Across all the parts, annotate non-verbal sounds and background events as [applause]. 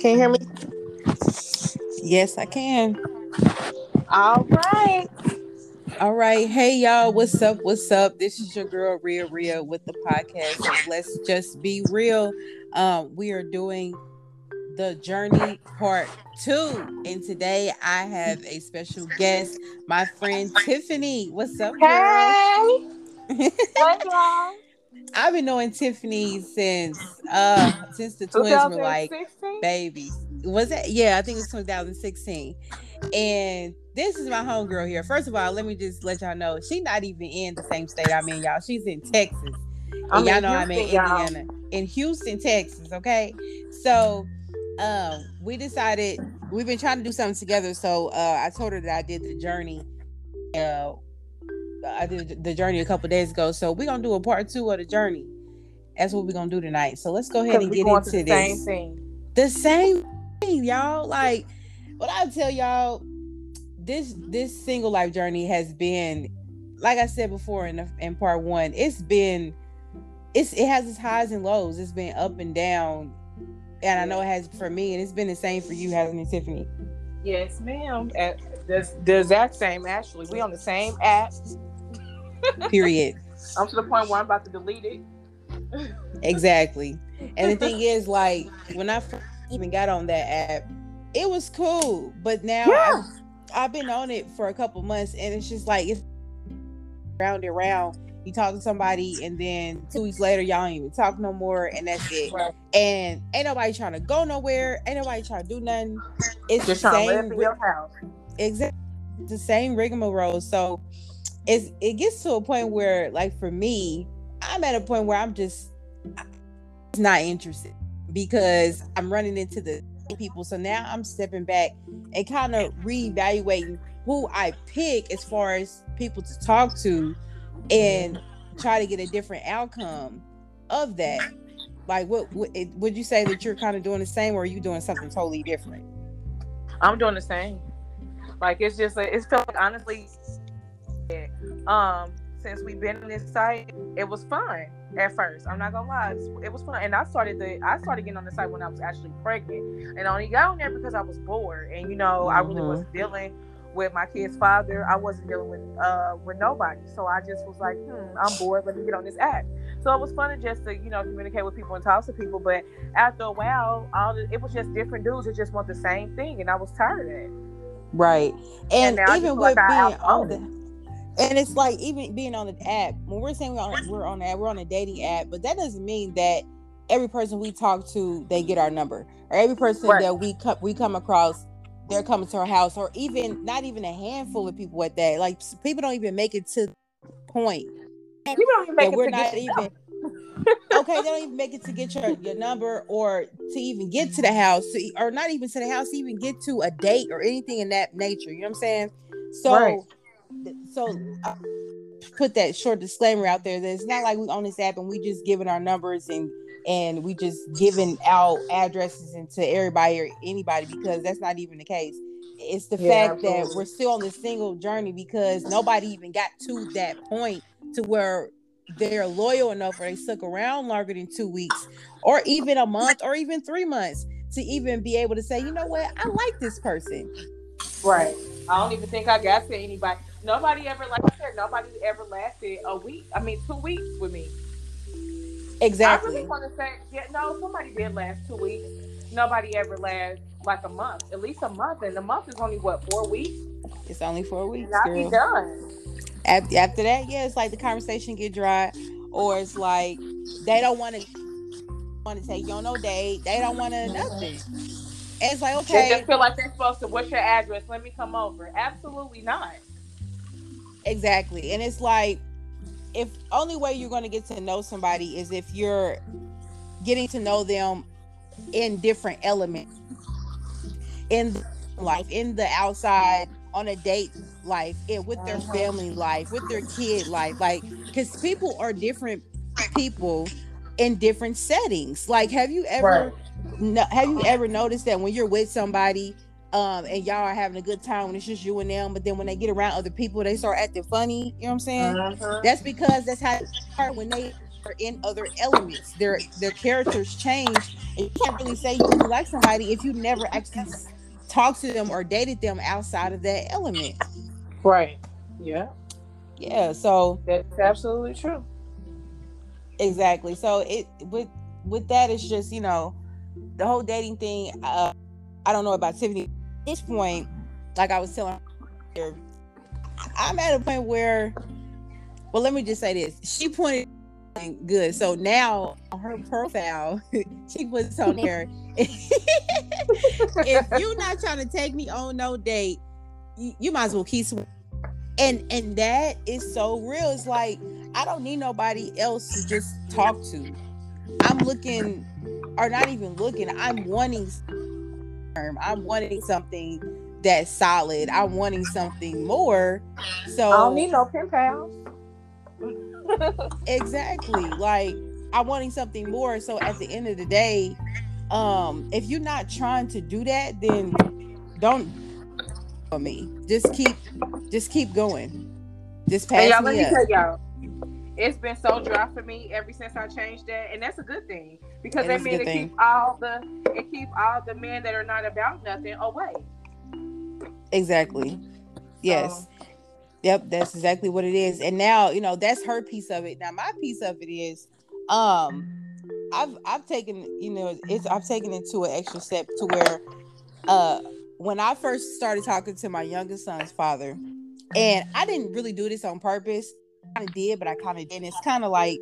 Can you hear me? Yes, I can. All right. All right. Hey y'all, what's up? What's up? This is your girl Ria Ria with the podcast. of Let's just be real. Um, we are doing the journey part two. And today I have a special guest, my friend Tiffany. What's up, girl? Hey. [laughs] What's wrong? I've been knowing Tiffany since uh since the twins were like 2016? babies. Was it? Yeah, I think it's 2016. And this is my homegirl here. First of all, let me just let y'all know she's not even in the same state I'm in, y'all. She's in Texas. And I'm y'all know I'm in Houston, y'all. Indiana. In Houston, Texas. Okay. So um we decided we've been trying to do something together. So uh I told her that I did the journey. Uh I did the journey a couple days ago. So we're gonna do a part two of the journey. That's what we're gonna do tonight. So let's go ahead and get into the this same thing. the same thing, y'all. Like what I tell y'all, this this single life journey has been, like I said before in the, in part one, it's been, it's it has its highs and lows. It's been up and down, and I know it has for me, and it's been the same for you, hasn't it, Tiffany? Yes, ma'am. At the, the exact same, actually. We on the same app. Period. [laughs] I'm to the point where I'm about to delete it. Exactly. And the thing [laughs] is, like when I first even got on that app, it was cool, but now Yeah. I've, I've been on it for a couple months, and it's just like it's round and round. You talk to somebody, and then two weeks later, y'all don't even talk no more, and that's it. Right. And ain't nobody trying to go nowhere. Ain't nobody trying to do nothing. It's Just the same, house. exactly the same rigmarole. So it's it gets to a point where, like for me, I'm at a point where I'm just not interested because I'm running into the people. So now I'm stepping back and kind of reevaluating who I pick as far as people to talk to and try to get a different outcome of that. Like, what, what would you say that you're kind of doing the same, or are you doing something totally different? I'm doing the same. Like it's just like it's felt like honestly um since we've been on this site, it was fun at first. I'm not gonna lie, it was- fun. And I started the I started getting on the site when I was actually pregnant, and I only got on there because I was bored. And you know, I really Mhm. wasn't dealing with my kid's father. I wasn't dealing with uh with nobody. So I just was like, hmm, I'm bored. Let me get on this app. So it was fun to just to you know communicate with people and talk to people. But after a while, all the, it was just different dudes that just want the same thing, and I was tired of that. Right. And, I even with like I being on the and it's like even being on the app, when we're saying we're on we're on that, we're on a dating app, but that doesn't mean that every person we talk to, they get our number. Or every person Right. that we come we come across, they're coming to our house, or even not even a handful of people at that. Like people don't even make it to the point People don't even make it we're to not get even [laughs] okay, they don't even make it to get your, your number or to even get to the house, to, or not even to the house, to even get to a date or anything in that nature. You know what I'm saying? So, Right. So I put that short disclaimer out there that it's not like we on this app and we just giving our numbers and and we just giving out addresses into everybody or anybody because that's not even the case. It's the Yeah, fact that we're still on this single journey because nobody even got to that point to where they're loyal enough or they stuck around longer than two weeks or even a month or even three months to even be able to say, you know what, I like this person. Right. I don't even think I got to anybody. Nobody ever, like I said, nobody ever lasted a week. I mean, two weeks with me. Exactly. I really want to say, yeah, no, somebody did last two weeks. Nobody ever last like a month, at least a month, and the month is only what four weeks. It's only four weeks, And I'll be girl. done. After, after that, yeah, it's like the conversation get dry, or it's like they don't want to want to take you on no date. They don't want to nothing. And it's like They okay, just feel like they're supposed to. What's your address? Let me come over. Absolutely not. Exactly. And it's like if only way you're going to get to know somebody is if you're getting to know them in different elements in life, in the outside, on a date life, and with their Mhm. family life, with their kid life. Like, because people are different people in different settings. Like, have you ever no, have you ever noticed that when you're with somebody um and y'all are having a good time when it's just you and them, but then when they get around other people, they start acting funny, you know what I'm saying? Mhm. That's because that's how they when they are in other elements. Their their characters change. And you can't really say you like somebody if you never actually talked to them or dated them outside of that element. Right. Yeah. Yeah. So that's absolutely true. Exactly. So it with with that, it's just you know the whole dating thing. Uh, I don't know about Tiffany this point. Like I was telling her, I'm at a point where, well, let me just say this. She pointed good. So now on her profile, [laughs] she puts on there. if you're not trying to take me on no date, you, you might as well keep. And and that is so real. It's like I don't need nobody else to just talk to. I'm looking, or not even looking. I'm wanting. I'm wanting something that's solid. I'm wanting something more. So I don't need no pen pals. exactly. Like I'm wanting something more. So at the end of the day, um, if you're not trying to do that, then don't for me. Just keep just keep going. Just pass hey, y'all, me let me up. tell y'all. It's been so dry for me ever since I changed that, and that's a good thing because It that means it thing. keep all the it keep all the men that are not about nothing away. Exactly. Yes. Yep, that's exactly what it is. And now, you know, that's her piece of it. Now my piece of it is um I've I've taken, you know, it's I've taken it to an extra step to where uh when I first started talking to my youngest son's father, and I didn't really do this on purpose. Kind of did, but I kind of didn't. It's kind of like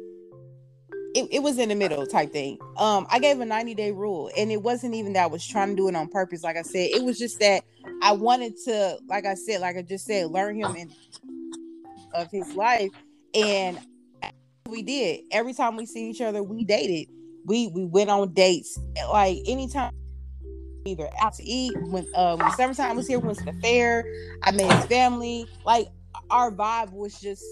it, it was in the middle type thing. Um, I gave a 90 day rule, and it wasn't even that I was trying to do it on purpose. Like I said, it was just that I wanted to, like I said, like I just said, learn him in of his life, and we did. Every time we see each other, we dated. We we went on dates. Like anytime, either out to eat. When um, when summertime was here, we went to the fair. I met his family. Like our vibe was just,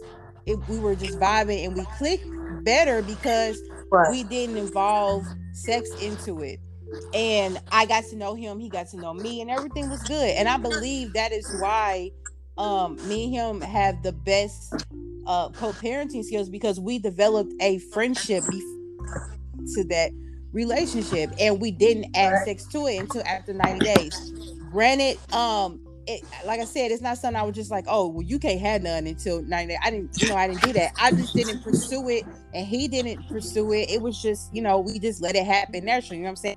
it, we were just vibing, and we clicked better because Right. we didn't involve sex into it. And i got to know him he got to know me and everything was good. And i believe that is why um me and him have the best uh co-parenting skills because we developed a friendship to that relationship and we didn't add sex to it until after 90 days. Granted um it, like I said, it's not something I was just like, oh, well, you can't have none until 90. I didn't, you know, I didn't do that. I just didn't pursue it and he didn't pursue it. It was just, you know, we just let it happen naturally. You know what I'm saying?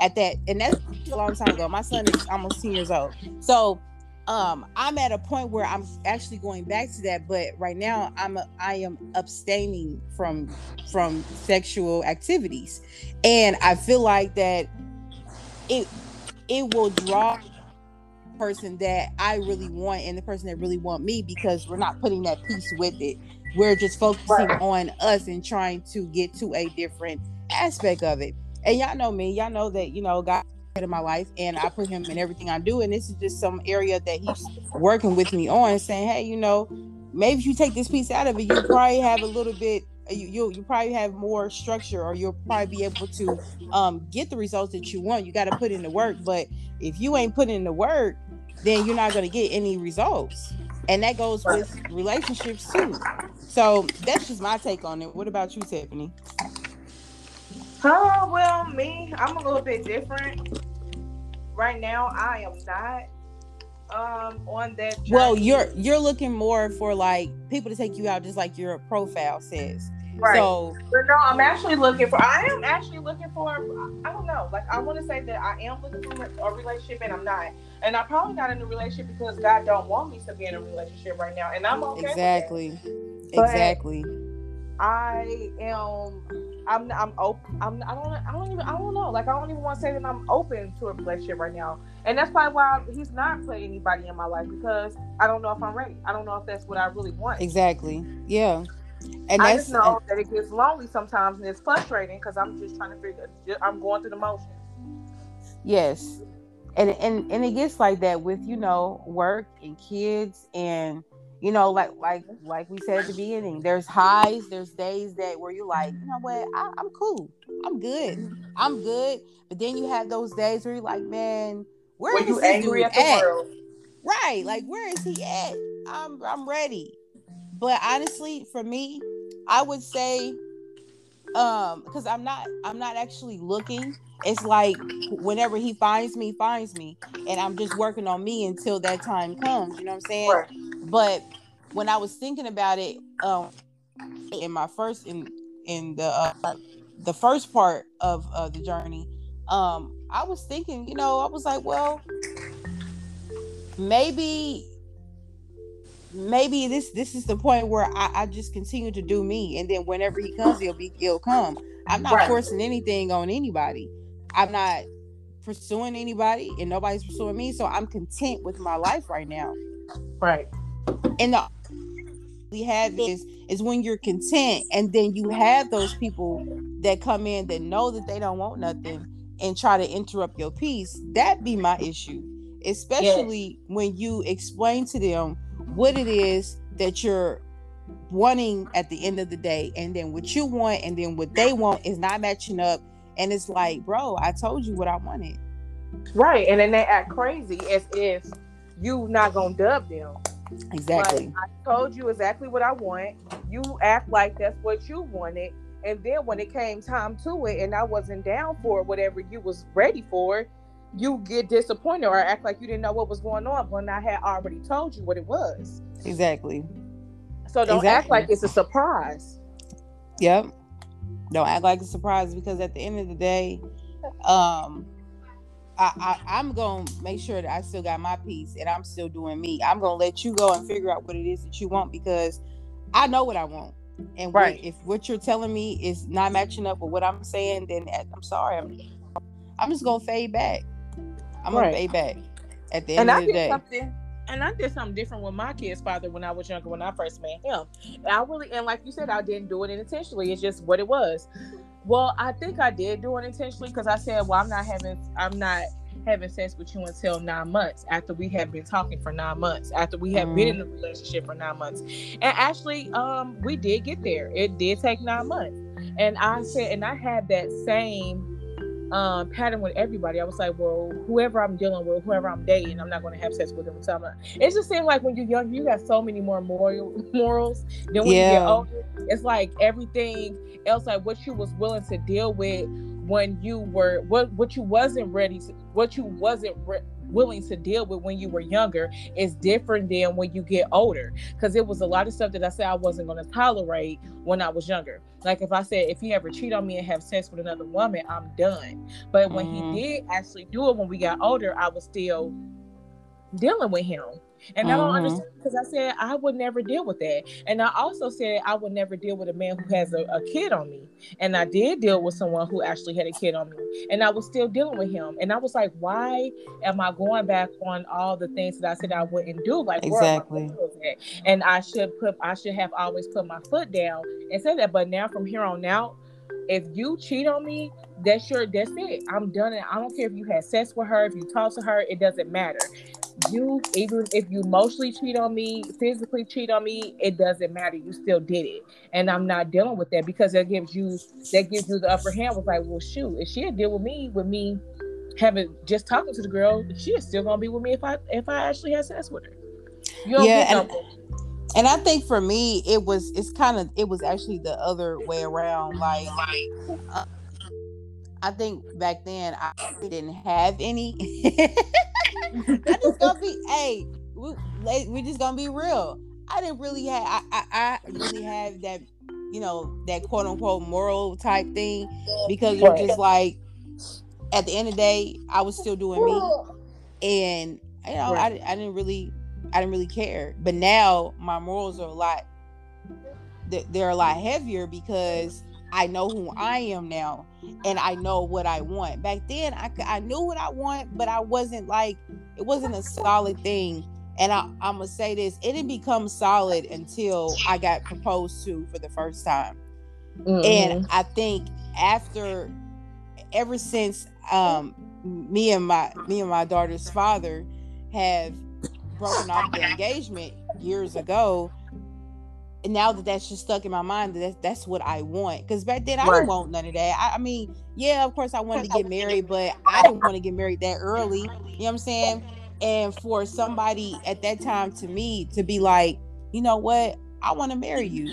At that, and that's a long time ago. My son is almost 10 years old. So um I'm at a point where I'm actually going back to that, but right now I'm a, I am abstaining from from sexual activities. And I feel like that it it will draw person that I really want and the person that really want me because we're not putting that piece with it. We're just focusing Right. on us and trying to get to a different aspect of it. And y'all know me, y'all know that you know God in my life and I put him in everything I do. And this is just some area that he's working with me on, saying, Hey, you know, maybe if you take this piece out of it, you'll probably have a little bit you you you probably have more structure or you'll probably be able to um get the results that you want. You got to put in the work, but if you ain't putting in the work, then you're not going to get any results. And that goes with relationships too. So that's just my take on it. What about you, Tiffany? Oh well, me, I'm a little bit different. Right now, I am not um on that. Journey. Well, you're you're looking more for like people to take you out, just like your profile says. right. So But no, I'm actually looking for. I am actually looking for. I don't know. Like I want to say that I am looking for a relationship, and I'm not. And I'm probably not in a relationship because God don't want me to be in a relationship right now, and I'm okay. exactly, exactly. I am. I'm. I'm open. I'm. I don't. I don't even. I don't know. Like I don't even want to say that I'm open to a relationship right now, and that's probably why he's not putting anybody in my life because I don't know if I'm ready. I don't know if that's what I really want. Exactly. Yeah. And I that's just know that it gets lonely sometimes and it's frustrating because I'm just trying to figure. I'm going through the motions. Yes. And and and it gets like that with, you know, work and kids and you know, like like like we said at the beginning, there's highs, there's days that where you're like, you know what, I, I'm cool, I'm good, I'm good. But then you have those days where you're like, man, where is you angry at the world. Right, like where is he at? I'm I'm ready. But honestly, for me, I would say um because i'm not i'm not actually looking it's like whenever he finds me finds me and i'm just working on me until that time comes you know what i'm saying right. but when i was thinking about it um in my first in in the uh, the first part of uh, the journey um i was thinking you know i was like well maybe maybe this this is the point where I, I, just continue to do me and then whenever he comes he'll be he'll come. I'm not right. forcing anything on anybody. I'm not pursuing anybody and nobody's pursuing me so i'm content with my life right now. Right. And the we have is is when you're content and then you have those people that come in that know that they don't want nothing and try to interrupt your peace that be my issue. Especially yes. when you explain to them what it is that you're wanting at the end of the day. And then what you want and then what they want is not matching up. And it's like bro i told you what i wanted. Right. And then they act crazy as if you not gonna dub them. Exactly. Like, i told you exactly what i want. You act like that's what you wanted. And then when it came time to it and i wasn't down for whatever you was ready for you get disappointed or act like you didn't know what was going on when I had already told you what it was. Exactly. So don't exactly. act like it's a surprise. Yep. Don't act like a surprise because at the end of the day, um, I, I am gonna make sure that I still got my peace and I'm still doing me. I'm gonna let you go and figure out what it is that you want because I know what I want. And right. what, if what you're telling me is not matching up with what I'm saying, then I'm sorry. I'm, I'm just gonna fade back. I'm right. gonna pay back at the end and of I the day. Something, and I did something different with my kid's father when I was younger, when I first met him. I really, and like you said, I didn't do it intentionally. It's just what it was. Well, I think I did do it intentionally because I said, "Well, I'm not having, I'm not having sex with you until nine months after we have been talking for nine months after we have mm. been in a relationship for nine months." And actually, um, we did get there. It did take nine months, and I said, and I had that same um, pattern with everybody. I was like, well, whoever I'm dealing with, whoever I'm dating, I'm not going to have sex with them. So. It just seems like when you're young, you got so many more moral [laughs] morals than when yeah. you get older. It's like everything else, like what you was willing to deal with when you were what what you wasn't ready to, what you wasn't re- willing to deal with when you were younger is different than when you get older. Because it was a lot of stuff that I said I wasn't going to tolerate when I was younger. Like if I said if he ever cheat on me and have sex with another woman, I'm done. But when mm-hmm. he did actually do it when we got older, I was still dealing with him. And mm-hmm. I don't mm-hmm. understand because I said I would never deal with that. And I also said I would never deal with a man who has a, a, kid on me. And I did deal with someone who actually had a kid on me. And I was still dealing with him. And I was like, why am I going back on all the things that I said I wouldn't do? Like exactly. And I should put I should have always put my foot down and said that. But now from here on out, if you cheat on me, that's your that's it. I'm done. And I don't care if you had sex with her, if you talk to her, it doesn't matter you even if you emotionally cheat on me, physically cheat on me, it doesn't matter. You still did it, and I'm not dealing with that because that gives you that gives you the upper hand. Was like, well, shoot, if she had deal with me with me having just talking to the girl, she is still gonna be with me if I if I actually had sex with her. yeah, and, and I think for me, it was it's kind of it was actually the other way around. Like, uh, I think back then I didn't have any. [laughs] I just gonna be, hey, we, we just gonna be real. I didn't really have, I, I, I really have that, you know, that quote unquote moral type thing because it was just like, at the end of the day, I was still doing me, and you know, I, I didn't really, I didn't really care. But now my morals are a lot, they're a lot heavier because I know who I am now and I know what I want. Back then, I, I knew what I want, but I wasn't like, it wasn't a solid thing. And I, I'm to say this it didn't become solid until I got proposed to for the first time. Mm-hmm. And I think after, ever since um, me and my me and my daughter's father have broken off the engagement years ago now that that's just stuck in my mind that that's, that's what I want. Because back then I right. didn't want none of that. I, I, mean, yeah, of course I wanted to get married, but I didn't want to get married that early. You know what I'm saying? And for somebody at that time to me to be like, you know what, I want to marry you.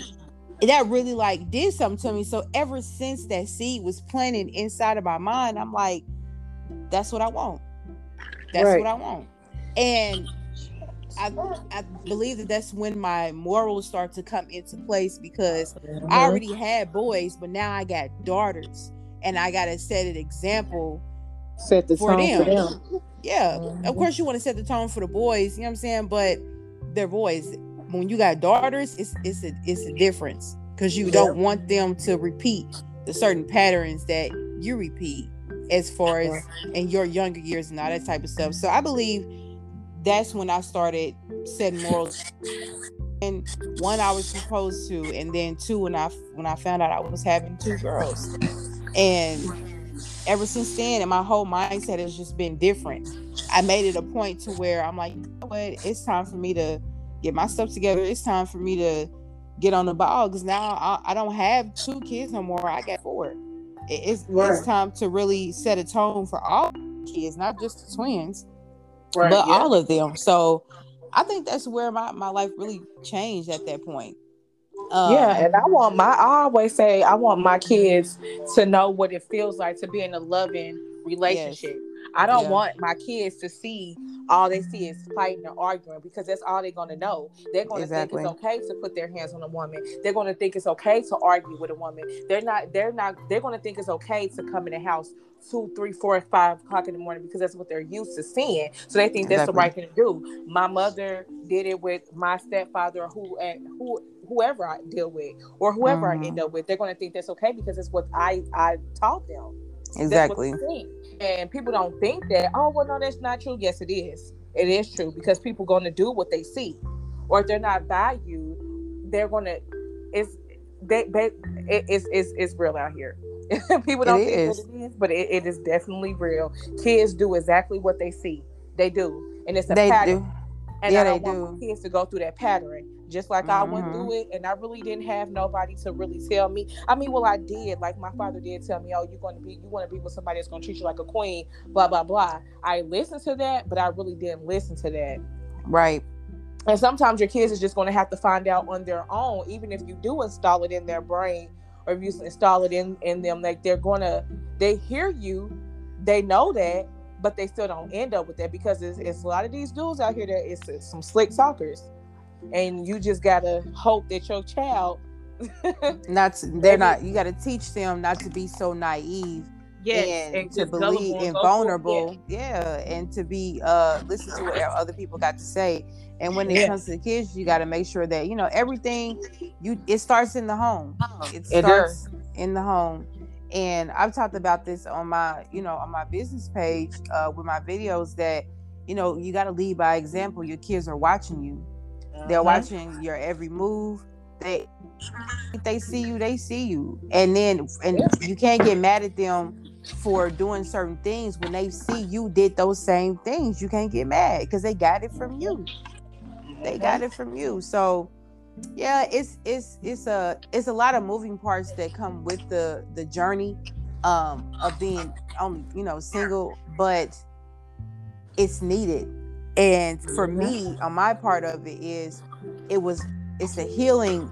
that really like did something to me. So ever since that seed was planted inside of my mind, I'm like, that's what I want. That's right. what I want. And I, I believe that that's when my morals start to come into place because. I already had boys, but now I got daughters, and I gotta set an example. Set the for them. for them. Yeah, mm-hmm. of course you want to set the tone for the boys. You know what I'm saying? But they're boys. When you got daughters, it's it's a it's a difference because you don't want them to repeat the certain patterns that you repeat as far as in your younger years and all that type of stuff. So I believe that's when I started setting morals. And one I was supposed to, and then two when I when I found out I was having two girls, and ever since then, and my whole mindset has just been different. I made it a point to where I'm like, you know what, it's time for me to get my stuff together. It's time for me to get on the ball because now I, I, don't have two kids no more. I got four. It's, right. it's time to really set a tone for all kids, not just the twins right, but yeah. all of them. So I think that's where my, my life really changed at that point. Um, yeah, and I want my I always say I want my kids to know what it feels like to be in a loving relationship. Yes. I don't yeah. want my kids to see all they see is fighting and arguing because that's all they're going to know. They're going to exactly. think it's okay to put their hands on a woman. They're going to think it's okay to argue with a woman. They're not. They're not. They're going to think it's okay to come in the house two, three, four, five o'clock in the morning because that's what they're used to seeing. So they think that's the right thing to do. My mother did it with my stepfather, or who and who whoever I deal with, or whoever mm-hmm. I end up with. They're going to think that's okay because it's what I I taught them. Exactly. And people don't think that. Oh well, no, that's not true. Yes, it is. It is true because people going to do what they see, or if they're not valued, they're going to. It's they, they it, it's, it's it's real out here. [laughs] People don't it think is. what it is, but it, it is definitely real. Kids do exactly what they see. They do, and it's a they pattern. Do. And yeah, I don't want do. kids to go through that pattern, just like mm-hmm. I went through mm-hmm. it, and I really didn't have nobody to really tell me. I mean, well, I did. Like my father did tell me, "Oh, you're going to be, you want to be with somebody that's going to treat you like a queen." Blah blah blah. I listened to that, but I really didn't listen to that. Right. And sometimes your kids is just going to have to find out on their own, even if you do install it in their brain or if you install it in in them like they're gonna they hear you they know that but they still don't end up with that because it's, it's a lot of these dudes out here that it's, it's some slick talkers and you just gotta hope that your child [laughs] not to, they're not you gotta teach them not to be so naive yes, and, and to believe and vulnerable yeah. yeah. and to be uh listen to what other people got to say and when it comes to the kids, you got to make sure that you know everything. You it starts in the home. It starts it in the home. And I've talked about this on my, you know, on my business page uh, with my videos that, you know, you got to lead by example. Your kids are watching you. They're watching your every move. They they see you, they see you. And then and you can't get mad at them for doing certain things when they see you did those same things. You can't get mad because they got it from you they got it from you. So yeah, it's it's it's a it's a lot of moving parts that come with the the journey um of being um you know single, but it's needed. And for me, on my part of it is it was it's a healing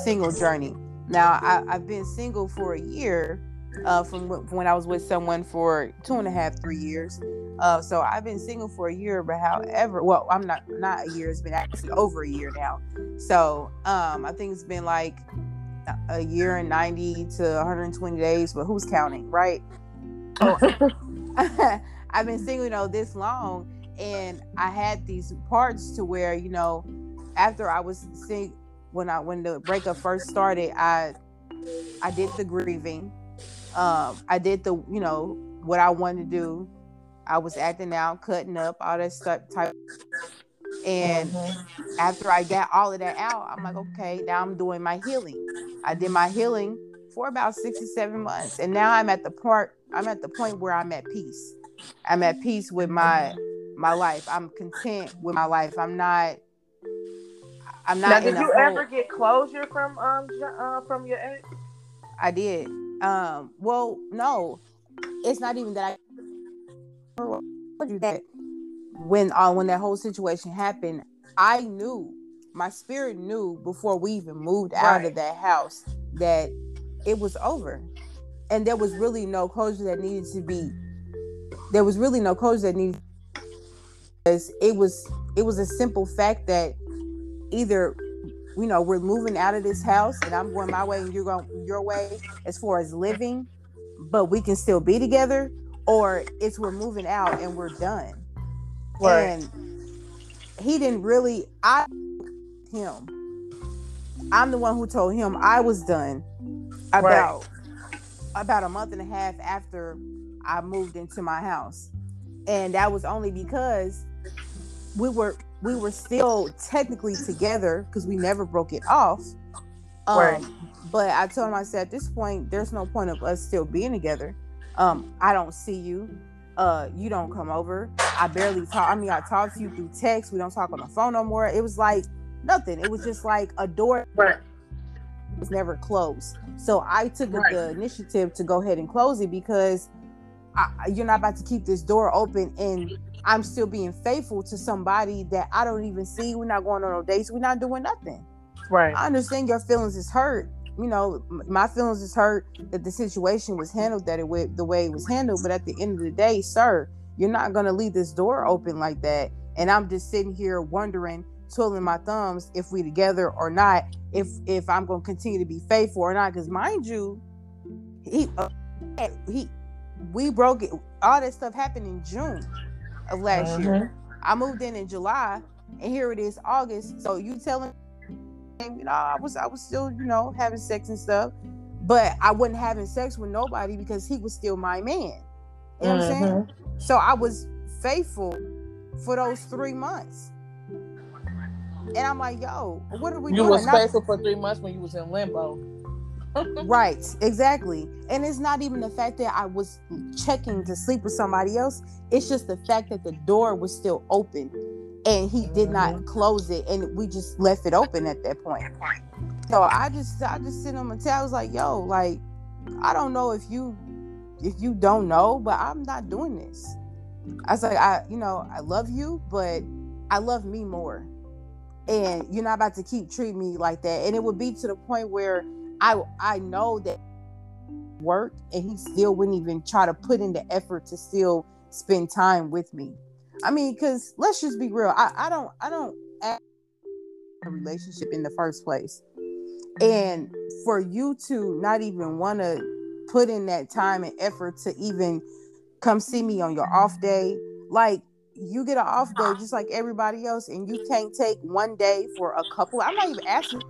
single journey. Now I, I've been single for a year, uh, from when I was with someone for two and a half, three years. Uh, so I've been single for a year, but however, well, I'm not not a year. It's been actually over a year now. So um, I think it's been like a year and 90 to 120 days, but who's counting, right? Oh, [laughs] I've been single, you know, this long, and I had these parts to where, you know, after I was single, when I when the breakup first started, I I did the grieving um, I did the, you know, what I wanted to do. I was acting out, cutting up, all that stuff type. And mm-hmm. after I got all of that out, I'm like, okay, now I'm doing my healing. I did my healing for about six or seven months. And now I'm at the part, I'm at the point where I'm at peace. I'm at peace with my my life. I'm content with my life. I'm not I'm not. Now, did you ever get closure from um uh, from your ex? I did. Um, well, no, it's not even that I that when uh, when that whole situation happened, I knew my spirit knew before we even moved out Right. of that house that it was over. And there was really no closure that needed to be there was really no closure that needed because it was it was a simple fact that either you know we're moving out of this house and I'm going my way and you're going your way as far as living, but we can still be together, or it's we're moving out and we're done. And he didn't really I him. I'm the one who told him I was done about about a month and a half after I moved into my house. And that was only because we were we were still technically together because we never broke it off. Um, Right. But I told him I said at this point there's no point of us still being together. Um, I don't see you. Uh, you don't come over. I barely talk. I mean, I talk to you through text. We don't talk on the phone no more. It was like nothing. It was just like a door Right. was never closed. So I took Right. the initiative to go ahead and close it because I, you're not about to keep this door open and I'm still being faithful to somebody that I don't even see. We're not going on no dates. We're not doing nothing. Right. I understand your feelings is hurt. You know, my feelings is hurt that the situation was handled that it the way it was handled. But at the end of the day, sir, you're not gonna leave this door open like that. And I'm just sitting here wondering, twiddling my thumbs, if we together or not. If if I'm gonna continue to be faithful or not. Because mind you, he uh, he we broke it. All that stuff happened in June of last year. Mhm. I moved in in July, and here it is August. So you telling you know I was I was still you know having sex and stuff, but I wasn't having sex with nobody because he was still my man. You know what I'm saying? Mhm. So I was faithful for those three months, and I'm like, yo, what are we You doing? was Not- faithful for three months when you was in limbo. Right, [laughs] exactly. And it's not even the fact that I was checking to sleep with somebody else. It's just the fact that the door was still open and he did not mm-hmm. close it and we just left it open at that point. So I just I just sit on my tail. I was like, yo, like, I don't know if you if you don't know, but I'm not doing this. I was like, I, you know, I love you, but I love me more. And you're not about to keep treating me like that. And it would be to the point where I I know that work and he still wouldn't even try to put in the effort to still spend time with me. I mean, because let's just be real. I, I don't I don't ask a relationship in the first place. Mm-hmm. And for you to not even want to put in that time and effort to even come see me on your off day, like you get an off day just like everybody else, and you can't take one day for a couple. I'm not even asking.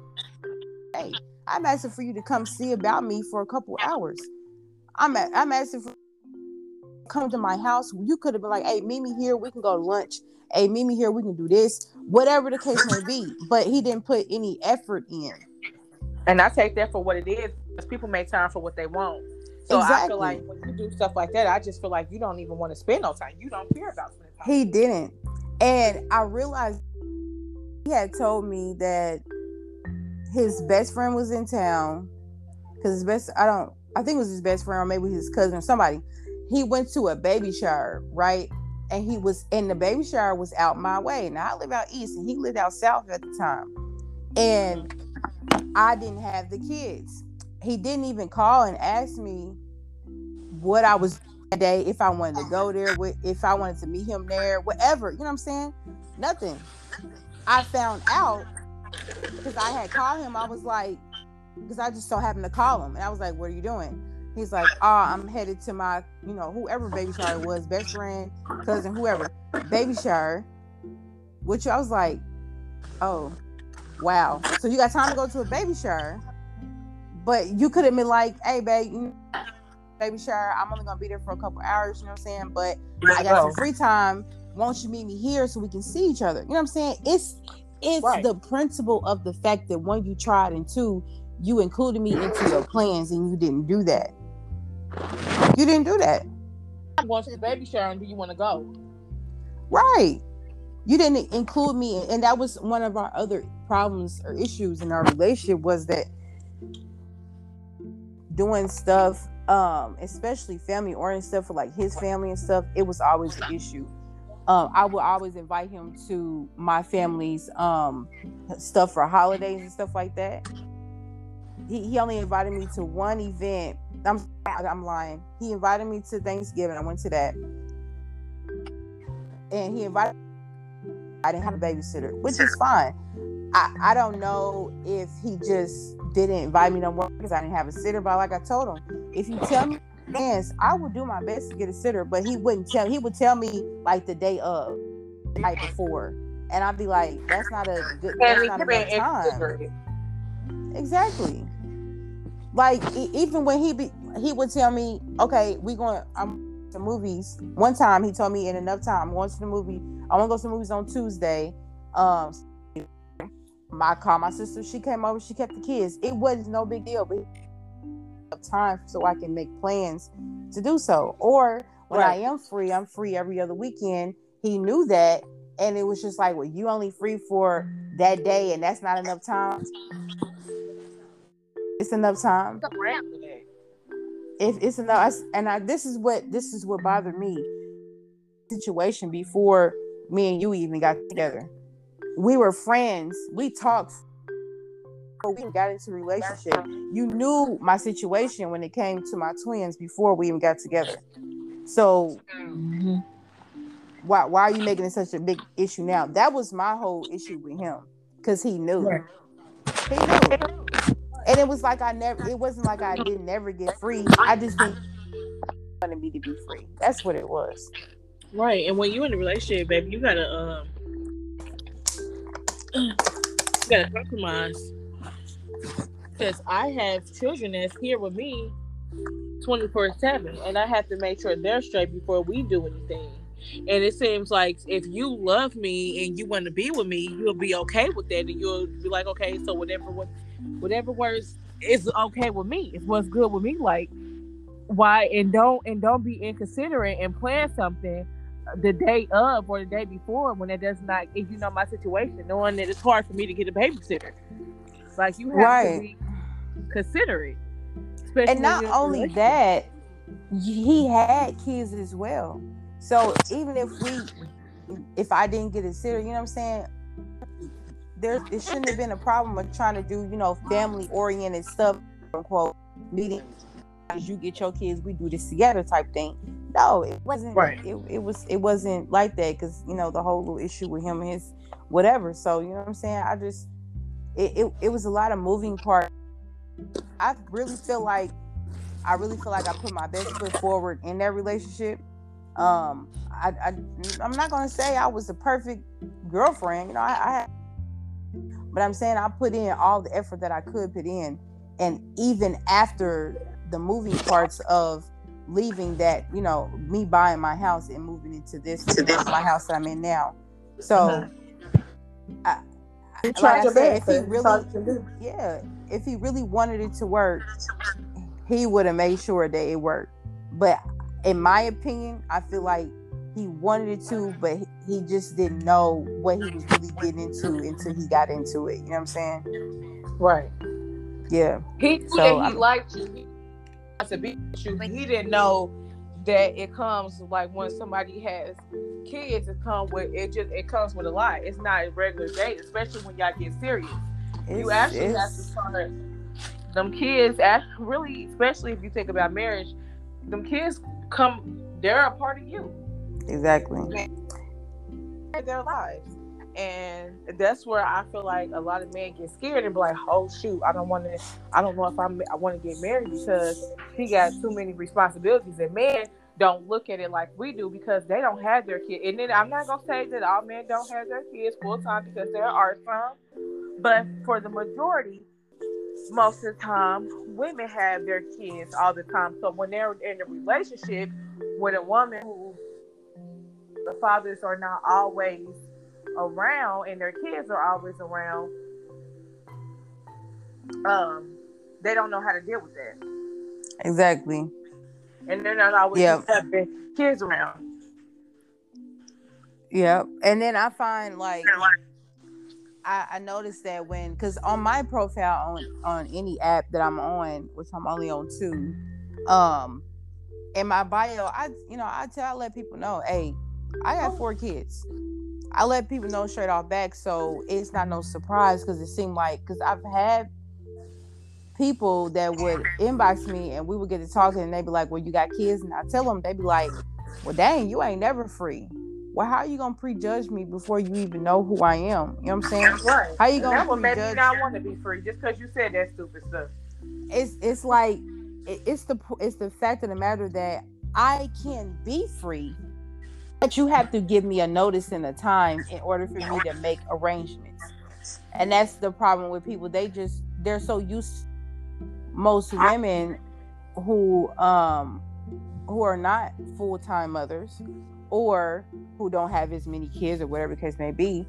Hey, I'm asking for you to come see about me for a couple hours. I'm a- I'm asking for come to my house. You could have been like, hey, meet me here. We can go to lunch. Hey, meet me here. We can do this. Whatever the case may be. But he didn't put any effort in. And I take that for what it is because people make time for what they want. So I Exactly. feel like when you do stuff like that, I just feel like you don't even want to spend no time. You don't care about spending time. He didn't. And I realized he had told me that his best friend was in town. Cause his best I don't I think it was his best friend or maybe his cousin or somebody. He went to a baby mm-hmm. shower, right? And he was and the baby shower was out my way. Now I live out east and he lived out south at the time. And mm-hmm. I didn't have the kids. He didn't even call and ask me what I was that day, if I wanted to go there, if I wanted to meet him there, whatever. You know what I'm saying? Nothing. I found out because I had called him. I was like, because I just so happened to call him, and I was like, "What are you doing?" He's like, "Oh, I'm headed to my, you know, whoever baby shower was, best friend, cousin, whoever, baby shower." Which I was like, "Oh, wow." So you got time to go to a baby shower, but you could have been like, "Hey, babe." You baby shower. I'm only gonna be there for a couple hours, you know what I'm saying? But I got some free time. Won't you meet me here so we can see each other? You know what I'm saying? It's it's Right. the principle of the fact that one, you tried, and two, you included me into your plans, and you didn't do that. You didn't do that, I'm going to the baby shower and do you want to go? right? You didn't include me, and that was one of our other problems or issues in our relationship was that doing stuff, um, especially family oriented stuff for like his family and stuff, it was always an issue. um, I would always invite him to my family's um, stuff for holidays and stuff like that. He, he only invited me to one event. I'm I'm lying. He invited me to Thanksgiving. I went to that, and he invited. I didn't have a babysitter, which is fine. I, I don't know if he just didn't invite me no more because I didn't have a sitter. But like I told him, if you tell me dance, I would do my best to get a sitter, but he wouldn't tell. He would tell me like the day of, the night before, and I'd be like, "That's not a good. That's not enough time." Exactly. Like even when he be, he would tell me, "Okay, we going. I'm to movies." One time he told me in enough time, I'm going to the movie. I want to go to the movies on Tuesday. Um, my call my sister. She came over. She kept the kids. It was no big deal, but time so I can make plans to do so. Or when right. I am free, I'm free every other weekend. He knew that. And it was just like, well, you only free for that day, and that's not enough time. It's enough time. If it's enough, and I, this is what this is what bothered me. Situation before me and you even got together, we were friends. We talked But we got into relationship. You knew my situation when it came to my twins before we even got together. So mm-hmm. why why are you making it such a big issue now? That was my whole issue with him because he knew. He knew. And it was like I never it wasn't like I didn't never get free. I just didn't me to be free. That's what it was. Right. And when you're in a relationship, baby, you gotta um you gotta compromise because I have children that's here with me 24 7 and I have to make sure they're straight before we do anything. And it seems like if you love me and you want to be with me, you'll be okay with that, and you'll be like, okay, so whatever, what, whatever works is okay with me. It's what's good with me. Like, why? And don't and don't be inconsiderate and plan something the day of or the day before when it does not. If you know my situation, knowing that it's hard for me to get a babysitter, like you have right. to be consider it. and not only that, he had kids as well. So even if we, if I didn't get a sitter, you know what I'm saying? There, it shouldn't have been a problem of trying to do, you know, family oriented stuff, quote, meeting as you get your kids, we do this together type thing. No, it wasn't. Right. It, it was. It wasn't like that because you know the whole little issue with him and his whatever. So you know what I'm saying. I just, it, it, it was a lot of moving parts I really feel like I really feel like I put my best foot forward in that relationship. Um, I, I am not gonna say I was the perfect girlfriend, you know. I, I but I'm saying I put in all the effort that I could put in, and even after the moving parts of leaving that, you know, me buying my house and moving into this, to this my house that I'm in now. So, uh-huh. I, like I said, if he really, yeah, if he really wanted it to work, he would have made sure that it worked. But in my opinion, I feel like he wanted it to, but he just didn't know what he was really getting into until he got into it. You know what I'm saying? Right. Yeah. He knew so, that he I'm, liked you. To be you, he didn't know that it comes like when somebody has kids. It come with it. Just it comes with a lot. It's not a regular date, especially when y'all get serious. You actually have to start them kids. Really, especially if you think about marriage, them kids come. They're a part of you. Exactly. Their lives. And that's where I feel like a lot of men get scared and be like, "Oh shoot, I don't want to. I don't know if I'm. I want to get married because he got too many responsibilities." And men don't look at it like we do because they don't have their kids. And then I'm not gonna say that all men don't have their kids full time because there are some, but for the majority, most of the time, women have their kids all the time. So when they're in a relationship with a woman who the fathers are not always around and their kids are always around, um, they don't know how to deal with that. Exactly and they're not always yep. having kids around. Yep. And then I find like I, I noticed that when because on my profile on on any app that I'm on, which I'm only on two, um, in my bio, I you know I tell I let people know, hey, I got oh. four kids. I let people know straight off back, so it's not no surprise because it seemed like because I've had people that would inbox me and we would get to talking and they'd be like, "Well, you got kids," and I tell them they'd be like, "Well, dang, you ain't never free." Well, how are you gonna prejudge me before you even know who I am? You know what I'm saying? Right. How you gonna that would make me not want to be free just because you said that stupid stuff. It's it's like it- it's the it's the fact of the matter that I can be free, but you have to give me a notice and a time in order for me to make arrangements. And that's the problem with people. They just they're so used. Most women who um who are not full time mothers or who don't have as many kids or whatever the case may be,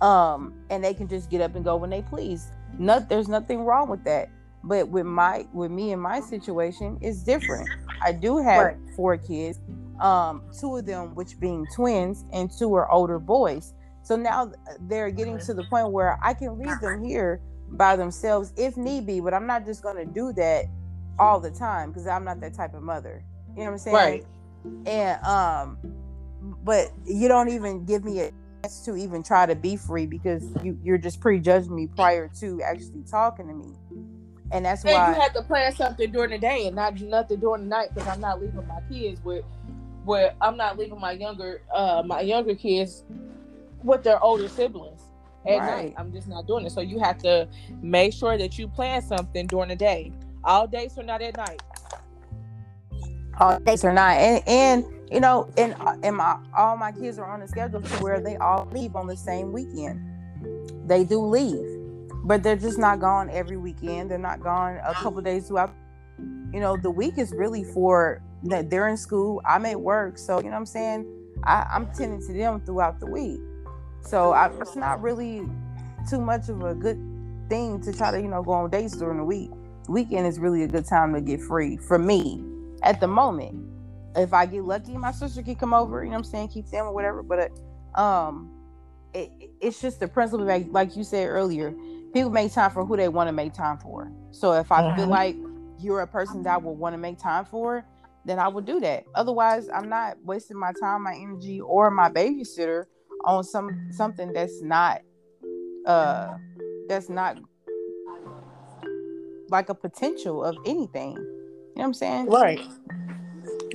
um, and they can just get up and go when they please. Not there's nothing wrong with that. But with my with me and my situation, it's different. I do have Right. four kids, um, two of them which being twins, and two are older boys. So now they're getting to the point where I can leave them here by themselves if need be, but I'm not just gonna do that all the time because I'm not that type of mother. You know what I'm saying? Right. And um, but you don't even give me a chance to even try to be free because you you're just prejudging me prior to actually talking to me, and that's And why. you have to plan something during the day and not do nothing during the night because I'm not leaving my kids with, where I'm not leaving my younger, uh, my younger kids with their older siblings at Right. night. I'm just not doing it. So you have to make sure that you plan something during the day. All days are not at night. all days or not and and you know and and my all my kids are on a schedule to where they all leave on the same weekend they do leave but they're just not gone every weekend they're not gone a couple days throughout you know the week is really for that they're in school i'm at work so you know what i'm saying I, i'm tending to them throughout the week so I, it's not really too much of a good thing to try to you know go on dates during the week weekend is really a good time to get free for me at the moment. If I get lucky, my sister can come over, you know what I'm saying, keep them or whatever. But um it, it's just the principle like, like you said earlier, people make time for who they want to make time for. So if I feel Mhm. like you're a person that I would want to make time for, then I would do that. Otherwise, I'm not wasting my time, my energy, or my babysitter on some something that's not uh that's not like a potential of anything. You know what I'm saying? Right.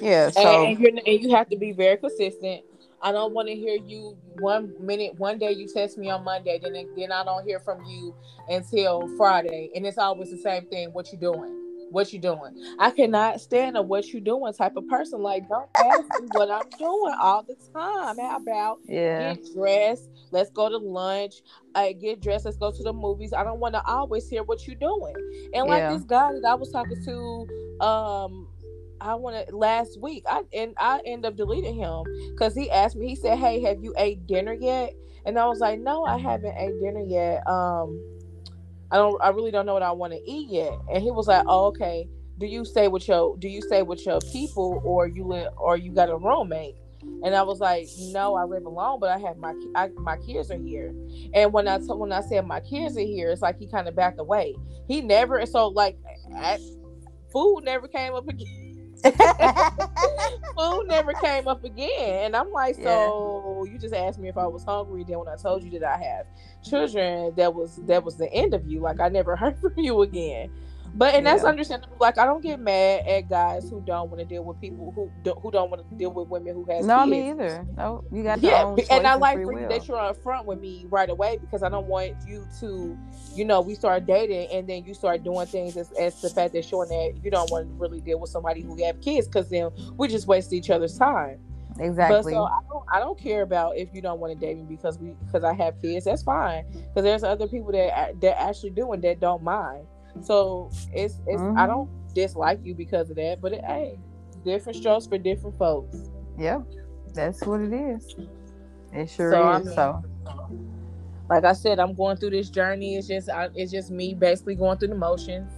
Yeah. And, So and, you're, and you have to be very consistent. I don't want to hear you one minute, one day you text me on Monday, then then I don't hear from you until Friday, and it's always the same thing. What you doing? What you doing? I cannot stand a what you doing type of person. Like, don't ask me what I'm doing all the time. How about yeah. get dressed? Let's go to lunch. I get dressed. Let's go to the movies. I don't want to always hear what you're doing. And like Yeah. this guy that I was talking to, um, I want to last week. I and I end up deleting him because he asked me. He said, "Hey, have you ate dinner yet?" And I was like, "No, I haven't ate dinner yet. Um, I don't. I really don't know what I want to eat yet." And he was like, "Oh, okay. Do you stay with your Do you stay with your people, or you live, or you got a roommate?" And I was like, "No, I live alone, but I have my I, my kids are here." And when I when I said my kids are here, it's like he kind of backed away. He never so like food never came up again. [laughs] food never came up again. And I'm like, so you just asked me if I was hungry. Then when I told you that I have children, that was that was the end of you. Like I never [laughs] heard from you again. But and that's understandable. Like I don't get mad at guys who don't want to deal with people who do, who don't want to deal with women who has no, kids. me either. No, you got Yeah, and I like for you that you're up front with me right away because I don't want you to, you know, we start dating and then you start doing things as, as the fact that showing that you don't want to really deal with somebody who have kids because then we just waste each other's time. exactly. But so I don't, I don't care about if you don't want to date me because we because I have kids. That's fine because there's other people that that actually do and that don't mind. So it's it's I Mhm. don't dislike you because of that, but it, hey, different strokes for different folks. yep, that's what it is. It sure So, I is. mean- so like I said, I'm going through this journey. It's just I, it's just me basically going through the motions.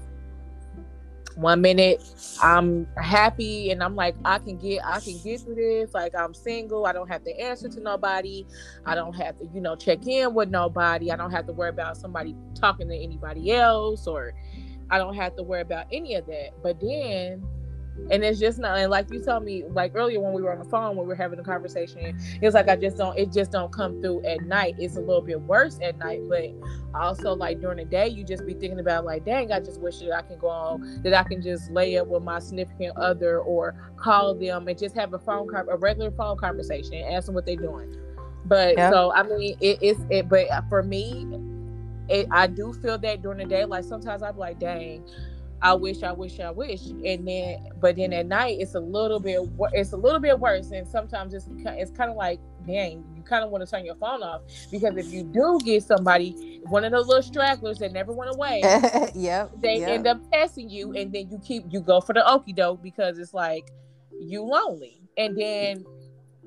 One minute I'm happy and I'm like I can get I can get through this. Like I'm single. I don't have to answer to nobody. I don't have to you know check in with nobody. I don't have to worry about somebody talking to anybody else or I don't have to worry about any of that. But then and it's just not and like you told me like earlier when we were on the phone when we were having a conversation it's like i just don't it just don't come through at night it's a little bit worse at night but also like during the day you just be thinking about like dang i just wish that i can go on that i can just lay up with my significant other or call them and just have a phone a regular phone conversation and ask them what they're doing but yeah. so i mean it, it's it but for me it, i do feel that during the day like sometimes i'm like dang I wish, I wish, I wish, and then, but then at night it's a little bit, it's a little bit worse, and sometimes it's it's kind of like, dang, you kind of want to turn your phone off. Because if you do get somebody, one of those little stragglers that never went away, [laughs] yep, they yep. end up testing you, and then you keep you go for the okey doke because it's like you lonely, and then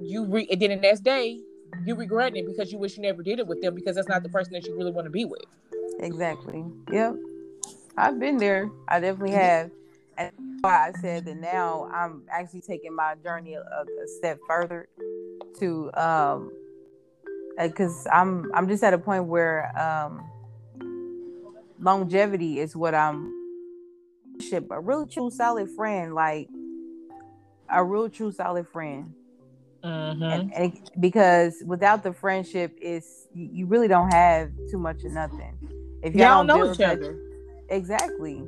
you re, and then the next day you regret it because you wish you never did it with them because that's not the person that you really want to be with. Exactly. Yep. I've been there. I definitely have. And why I said that now I'm actually taking my journey a, a step further to um because uh, I'm I'm just at a point where um longevity is what I'm a real true solid friend like a real true solid friend mm-hmm. and, and it, because without the friendship is you, you, really don't have too much of nothing if y'all, y'all don't know each that, other Exactly.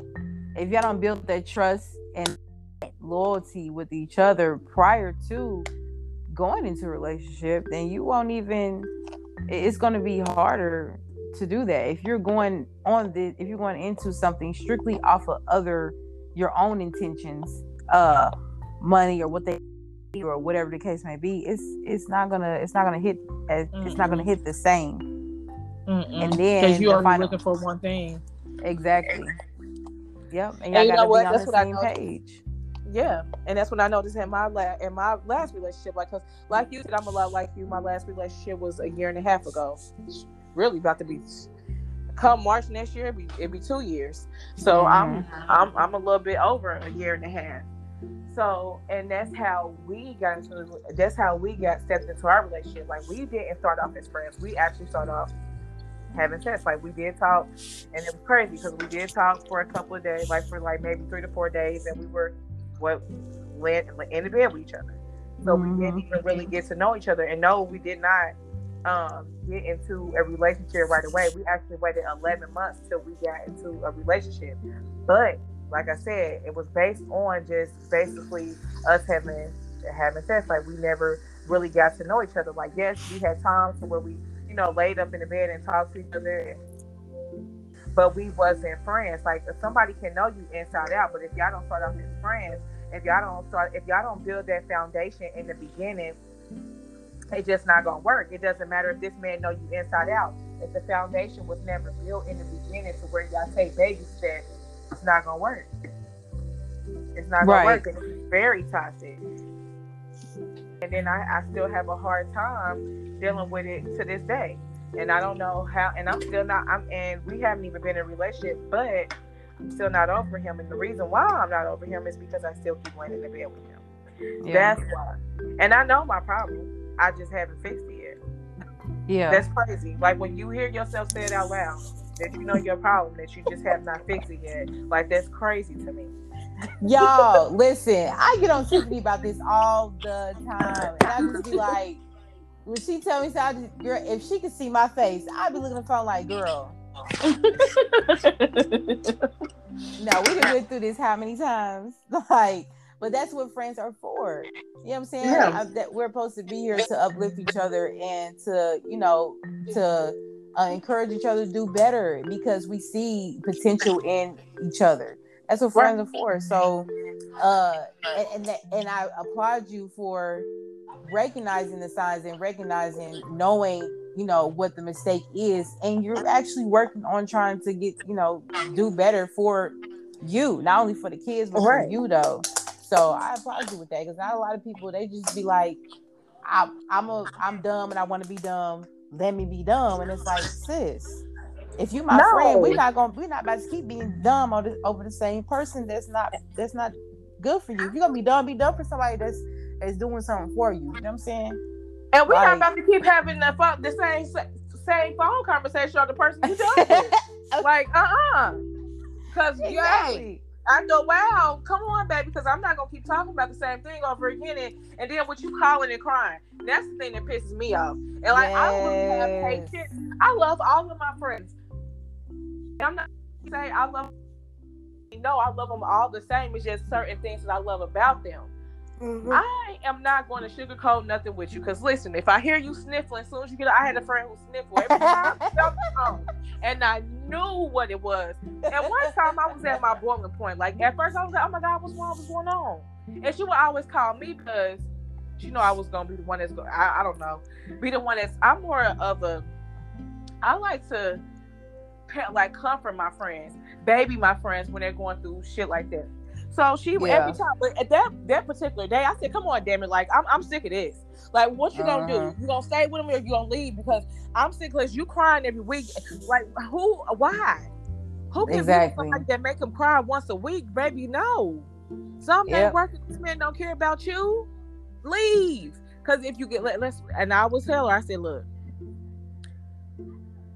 If y'all don't build that trust and loyalty with each other prior to going into a relationship, then you won't even it's going to be harder to do that. If you're going on the if you're going into something strictly off of other your own intentions, uh money or what they or whatever the case may be, it's it's not gonna it's not gonna hit as, it's not gonna hit the same. Mm-mm. And then because you're final, looking for one thing. Exactly. Yep. And, and you know what? That's what I know. Page. Yeah, and that's when I noticed in my last in my last relationship, like, cause like you said, I'm a lot like you. My last relationship was a year and a half ago. Really about to be come March next year, it'd be, it'd be two years. So mm-hmm. I'm I'm I'm a little bit over a year and a half. So and that's how we got into that's how we got stepped into our relationship. Like we didn't start off as friends. We actually started off having sex. Like we did talk, and it was crazy because we did talk for a couple of days, like for like maybe three to four days, and we were what went in the bed with each other. So mm-hmm. we didn't even really get to know each other. And no, we did not um, get into a relationship right away. We actually waited 11 months till we got into a relationship. But like I said, it was based on just basically us having having sex. Like we never really got to know each other. Like yes, we had times where we you know, laid up in the bed and talked to each other. But we wasn't friends. Like if somebody can know you inside out, but if y'all don't start off as friends, if y'all don't start, if y'all don't build that foundation in the beginning, it's just not gonna work. It doesn't matter if this man know you inside out. If the foundation was never built in the beginning to where y'all take baby steps, it's not gonna work. It's not gonna right. work. And it's very toxic. And then I, I still have a hard time dealing with it to this day. And I don't know how, and I'm still not, I'm, and we haven't even been in a relationship, but I'm still not over him. And the reason why I'm not over him is because I still keep laying in the bed with him. Yeah. That's why. And I know my problem. I just haven't fixed it yet. Yeah. That's crazy. Like when you hear yourself say it out loud, that you know your problem, that you just have not fixed it yet. Like that's crazy to me. Y'all, listen, I get on Tiffany about this all the time. And I just be like, when she tell me, so I just, girl, if she could see my face, I'd be looking at the phone like, girl. [laughs] no, we have been through this how many times? [laughs] Like, but that's what friends are for. You know what I'm saying? Yeah. I, that we're supposed to be here to uplift each other and to, you know, to uh, encourage each other to do better because we see potential in each other. That's what friends are for. So, uh, and and, and I applaud you for recognizing the signs and recognizing knowing you know what the mistake is and you're actually working on trying to get you know do better for you not only for the kids but right. for you though so i applaud you with that because not a lot of people they just be like I, i'm a i'm dumb and i want to be dumb let me be dumb and it's like sis if you my no. friend we're not gonna we're not about to keep being dumb over the, over the same person that's not that's not good for you if you're gonna be dumb be dumb for somebody that's is doing something for you. You know what I'm saying? And we're like, not about to keep having the, the same same phone conversation on the person you done with. [laughs] like, uh uh-uh. uh. Because exactly. After go, wow, come on, baby, because I'm not gonna keep talking about the same thing over again, and, and then what you calling and crying. That's the thing that pisses me off. And like yes. I don't really have patience. I love all of my friends. I'm not say I love. No, I love them all the same. It's just certain things that I love about them. Mm-hmm. I am not going to sugarcoat nothing with you because listen, if I hear you sniffling, as soon as you get, I had a friend who sniffled every time, and I knew what it was. And one time I was at my boiling point. Like at first I was like, "Oh my God, what's wrong? What's going on?" And she would always call me because she know I was gonna be the one that's going. I, I don't know, be the one that's. I'm more of a. I like to, like comfort my friends, baby my friends when they're going through shit like that. So she yeah. every time, but at that that particular day, I said, "Come on, damn it! Like I'm I'm sick of this. Like what you gonna uh-huh. do? You gonna stay with him or you gonna leave? Because I'm sick because you crying every week. Like who? Why? Who can exactly. like that make him cry once a week, baby? No. Some yep. ain't working. This man don't care about you. Leave. Because if you get let, let's and I was tell her, I said, look,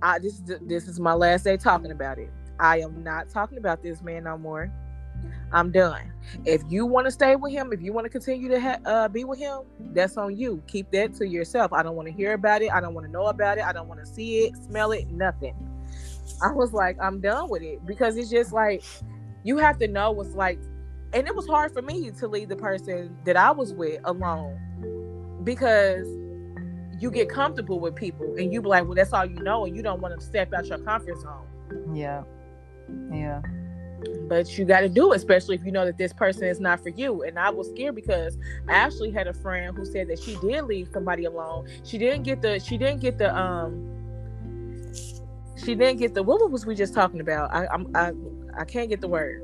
I this this is my last day talking about it. I am not talking about this man no more. I'm done. If you want to stay with him, if you want to continue to ha- uh, be with him, that's on you. Keep that to yourself. I don't want to hear about it. I don't want to know about it. I don't want to see it, smell it, nothing. I was like, I'm done with it because it's just like you have to know what's like. And it was hard for me to leave the person that I was with alone because you get comfortable with people and you be like, well, that's all you know, and you don't want to step out your comfort zone. Yeah. Yeah but you got to do it, especially if you know that this person is not for you. And I was scared because I actually had a friend who said that she did leave somebody alone. She didn't get the. She didn't get the. Um. She didn't get the. What was we just talking about? I I'm, I I can't get the word.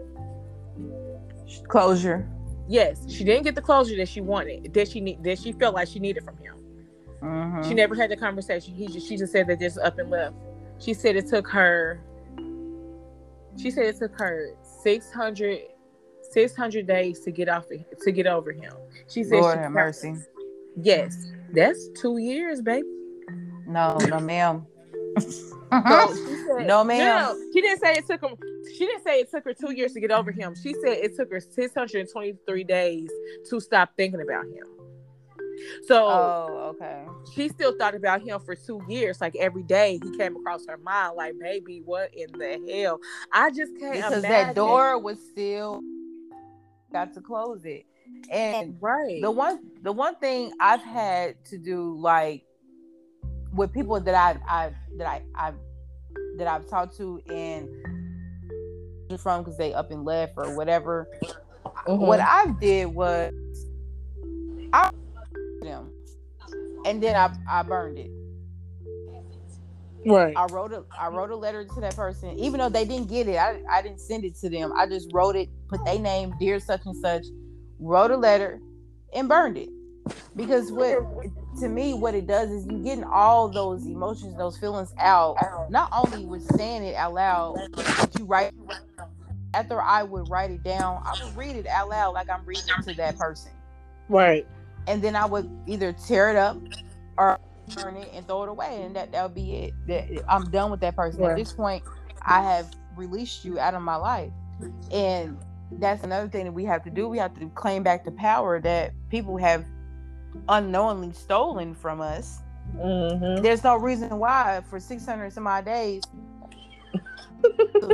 Closure. Yes, she didn't get the closure that she wanted. That she need. That she felt like she needed from him. Mm-hmm. She never had the conversation. He just. She just said that just up and left. She said it took her she said it took her 600, 600 days to get off to get over him. She said, "Lord have mercy." Yes, that's two years, baby. No, no, ma'am. so [laughs] said, no, ma'am. No, she didn't say it took him. She didn't say it took her two years to get over him. She said it took her 623 days to stop thinking about him. So, oh, okay. She still thought about him for two years. Like every day, he came across her mind. Like, baby, what in the hell? I just can't because imagine. that door was still got to close it. And right, the one the one thing I've had to do, like with people that I I that I I that I've talked to and from because they up and left or whatever. Mm-hmm. What I did was I and then I I burned it. Right. I wrote a I wrote a letter to that person, even though they didn't get it. I I didn't send it to them. I just wrote it, put their name, dear such and such, wrote a letter, and burned it. Because what to me, what it does is you getting all those emotions, those feelings out. Not only with saying it out loud, but you write. After I would write it down, I would read it out loud like I'm reading to that person. Right and then I would either tear it up or burn it and throw it away, and that that would be it. That I'm done with that person. Yeah. At this point, I have released you out of my life, and that's another thing that we have to do. We have to claim back the power that people have unknowingly stolen from us. Mm-hmm. There's no reason why for 600 some odd days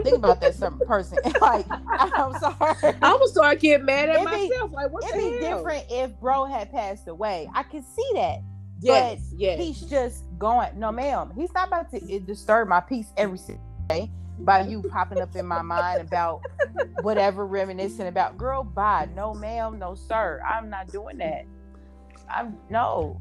think about that certain person. [laughs] like, I'm sorry. I was starting to get mad at it'd myself. Be, like, what it'd be hell? different if bro had passed away. I can see that. Yes, but yes. he's just going. No, ma'am. He's not about to disturb my peace every single day by you popping up in my mind about whatever reminiscing about. Girl, bye. No, ma'am. No, sir. I'm not doing that. I'm no.